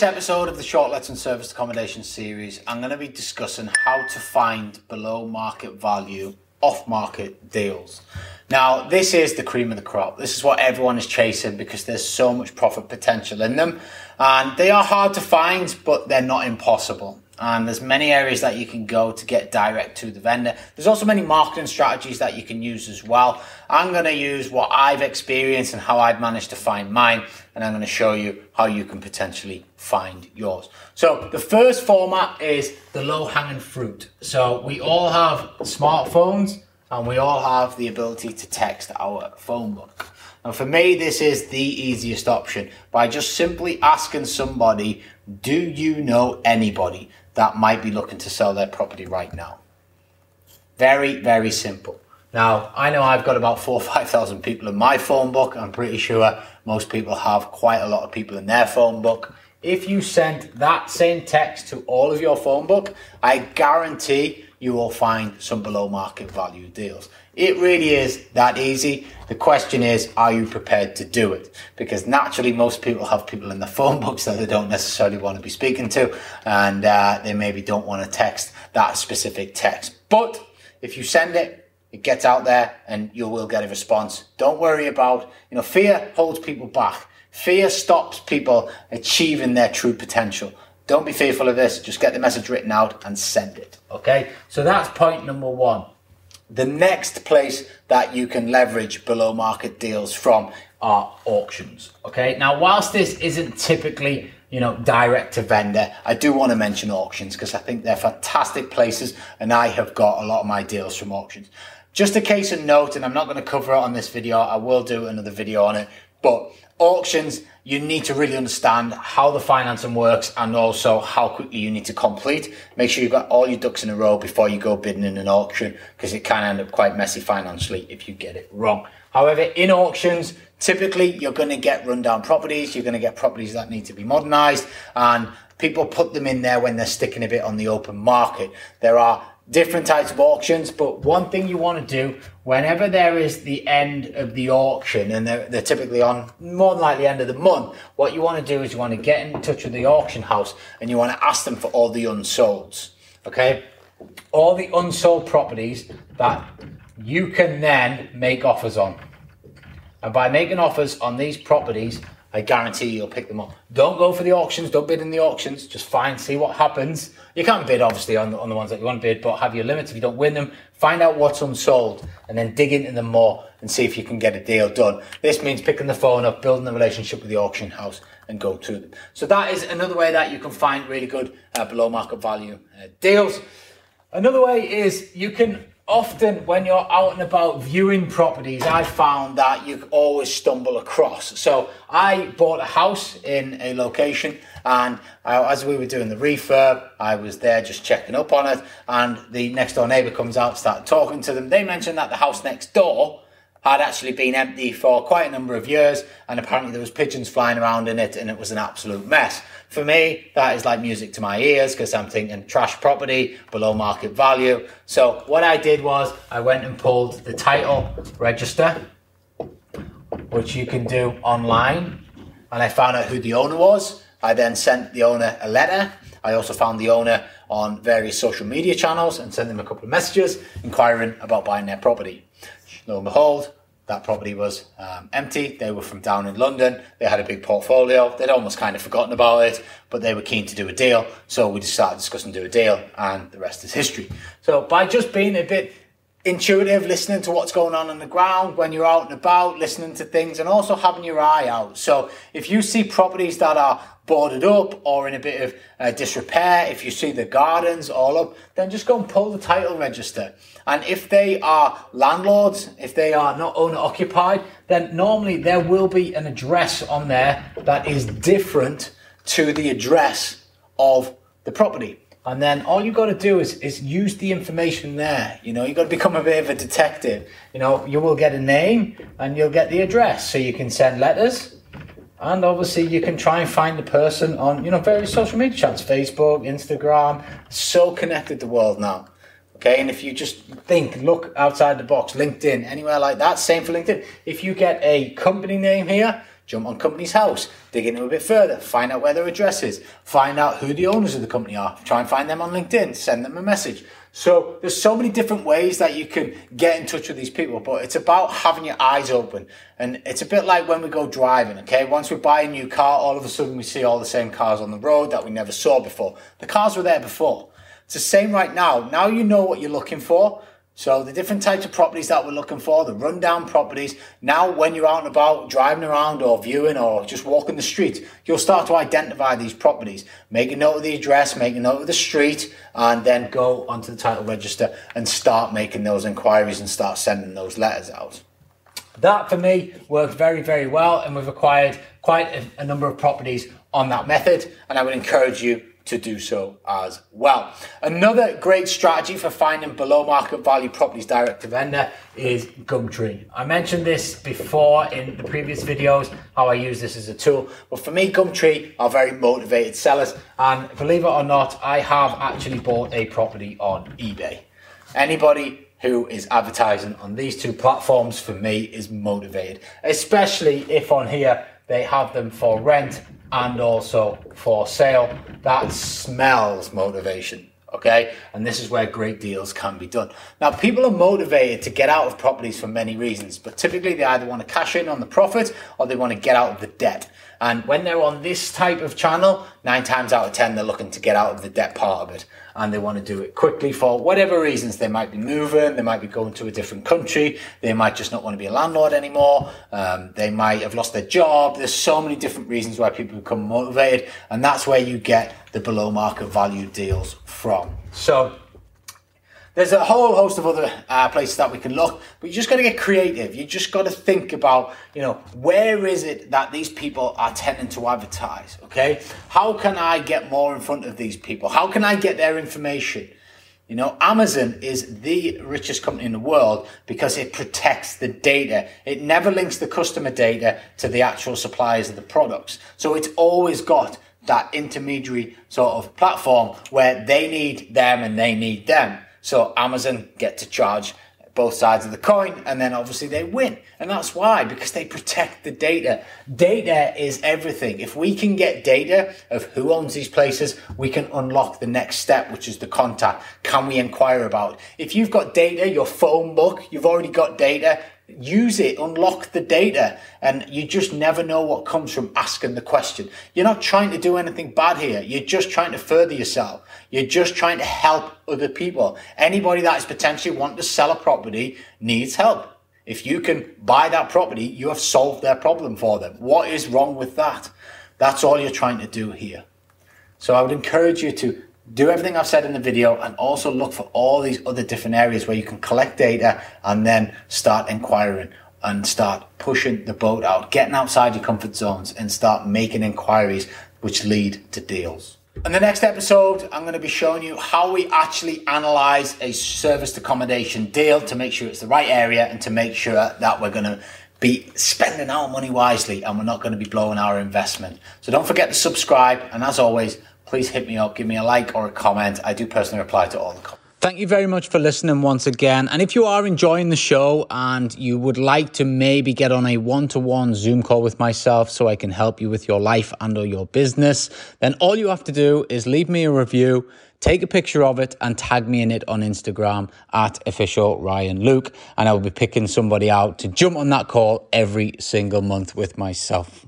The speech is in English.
this episode of the Short Let's and Service Accommodation series, I'm going to be discussing how to find below market value off market deals. Now, this is the cream of the crop. This is what everyone is chasing because there's so much profit potential in them. And they are hard to find, but they're not impossible and there's many areas that you can go to get direct to the vendor. There's also many marketing strategies that you can use as well. I'm going to use what I've experienced and how I've managed to find mine, and I'm going to show you how you can potentially find yours. So the first format is the low hanging fruit. So we all have smartphones and we all have the ability to text our phone book. And for me, this is the easiest option by just simply asking somebody, do you know anybody that might be looking to sell their property right now? Very, very simple. Now, I know I've got about four or 5,000 people in my phone book. I'm pretty sure most people have quite a lot of people in their phone book. If you send that same text to all of your phone book, I guarantee you will find some below market value deals. It really is that easy. The question is, are you prepared to do it? Because naturally, most people have people in the phone books that they don't necessarily want to be speaking to, and uh, they maybe don't want to text that specific text. But if you send it, it gets out there and you will get a response. Don't worry about, you know, fear holds people back. Fear stops people achieving their true potential. Don't be fearful of this. Just get the message written out and send it. Okay. So that's point number one. The next place that you can leverage below market deals from are auctions. Okay. Now, whilst this isn't typically you know, direct to vendor. I do want to mention auctions because I think they're fantastic places and I have got a lot of my deals from auctions. Just a case of note, and I'm not going to cover it on this video. I will do another video on it, but auctions, you need to really understand how the financing works and also how quickly you need to complete. Make sure you've got all your ducks in a row before you go bidding in an auction because it can end up quite messy financially if you get it wrong. However, in auctions, typically you're going to get rundown properties, you're going to get properties that need to be modernized, and people put them in there when they're sticking a bit on the open market. There are different types of auctions, but one thing you want to do whenever there is the end of the auction, and they're, they're, typically on more than likely end of the month, what you want to do is you want to get in touch with the auction house and you want to ask them for all the unsolds. Okay? All the unsold properties that you can then make offers on. And by making offers on these properties, I guarantee you'll pick them up. Don't go for the auctions. Don't bid in the auctions. Just find, see what happens. You can't bid, obviously, on, the, on the ones that you want to bid, but have your limits. If you don't win them, find out what's unsold and then dig into them more and see if you can get a deal done. This means picking the phone up, building a relationship with the auction house and go to them. So that is another way that you can find really good uh, below market value uh, deals. Another way is you can often when you're out and about viewing properties, I found that you always stumble across. So I bought a house in a location, and uh, as we were doing the refurb, I was there just checking up on it, and the next door neighbour comes out, start talking to them. They mentioned that the house next door had actually been empty for quite a number of years, and apparently there was pigeons flying around in it, and it was an absolute mess. For me, that is like music to my ears because I'm thinking trash property, below market value. So what I did was I went and pulled the title register, which you can do online, and I found out who the owner was. I then sent the owner a letter. I also found the owner on various social media channels and sent them a couple of messages inquiring about buying their property lo and behold, that property was um, empty. They were from down in London. They had a big portfolio. They'd almost kind of forgotten about it, but they were keen to do a deal. So we just started discussing do a deal, and the rest is history. So by just being a bit intuitive, listening to what's going on on the ground when you're out and about, listening to things, and also having your eye out. So if you see properties that are boarded up or in a bit of uh, disrepair, if you see the gardens all up, then just go and pull the title register. And if they are landlords, if they are not owner occupied, then normally there will be an address on there that is different to the address of the property. And then all you've got to do is, is use the information there. You know, you've got to become a bit of a detective. You know, you will get a name and you'll get the address. So you can send letters and obviously, you can try and find the person on, you know, various social media channels, Facebook, Instagram. So connected the world now. Okay, and if you just think, look outside the box, LinkedIn, anywhere like that, same for LinkedIn. If you get a company name here, jump on Companies House, dig into a bit further, find out where their address is, find out who the owners of the company are, try and find them on LinkedIn, send them a message. So there's so many different ways that you can get in touch with these people, but it's about having your eyes open. And it's a bit like when we go driving, okay? Once we buy a new car, all of a sudden we see all the same cars on the road that we never saw before. The cars were there before. It's the same right now. Now you know what you're looking for. So the different types of properties that we're looking for, the rundown properties. Now, when you're out and about driving around or viewing or just walking the street, you'll start to identify these properties. Make a note of the address, make a note of the street, and then go onto the title register and start making those inquiries and start sending those letters out. That for me works very, very well, and we've acquired quite a, a number of properties on that method. And I would encourage you to do so as well. Another great strategy for finding below market value properties direct to vendor is Gumtree. I mentioned this before in the previous videos, how I use this as a tool. But for me, Gumtree are very motivated sellers. And believe it or not, I have actually bought a property on eBay. Anybody who is advertising on these two platforms for me is motivated, especially if on here they have them for rent and also for sale. That smells motivation. Okay. And this is where great deals can be done. Now, people are motivated to get out of properties for many reasons, but typically they either want to cash in on the profit or they want to get out of the debt. And when they're on this type of channel, nine times out of 10, they're looking to get out of the debt part of it. And they want to do it quickly for whatever reasons. They might be moving, they might be going to a different country, they might just not want to be a landlord anymore, um, they might have lost their job. There's so many different reasons why people become motivated. And that's where you get the below market value deals from. So, there's a whole host of other uh, places that we can look, but you just got to get creative. You just got to think about, you know, where is it that these people are tending to advertise? Okay, how can I get more in front of these people? How can I get their information? You know, Amazon is the richest company in the world because it protects the data. It never links the customer data to the actual suppliers of the products. So it's always got that intermediary sort of platform where they need them and they need them. So Amazon get to charge both sides of the coin and then obviously they win. And that's why, because they protect the data. Data is everything. If we can get data of who owns these places, we can unlock the next step, which is the contact. Can we inquire about? If you've got data, your phone book, you've already got data, use it, unlock the data, and you just never know what comes from asking the question. You're not trying to do anything bad here. You're just trying to further yourself. You're just trying to help other people. Anybody that is potentially wanting to sell a property needs help. If you can buy that property, you have solved their problem for them. What is wrong with that? That's all you're trying to do here. So I would encourage you to do everything I've said in the video and also look for all these other different areas where you can collect data and then start inquiring and start pushing the boat out, getting outside your comfort zones and start making inquiries which lead to deals. In the next episode, I'm going to be showing you how we actually analyze a serviced accommodation deal to make sure it's the right area and to make sure that we're going to be spending our money wisely and we're not going to be blowing our investment. So don't forget to subscribe. And as always, please hit me up, give me a like or a comment. I do personally reply to all the comments. Thank you very much for listening once again. And if you are enjoying the show and you would like to maybe get on a one to one Zoom call with myself so I can help you with your life and or your business, then all you have to do is leave me a review, take a picture of it and tag me in it on Instagram at official Ryan Luke. And I will be picking somebody out to jump on that call every single month with myself.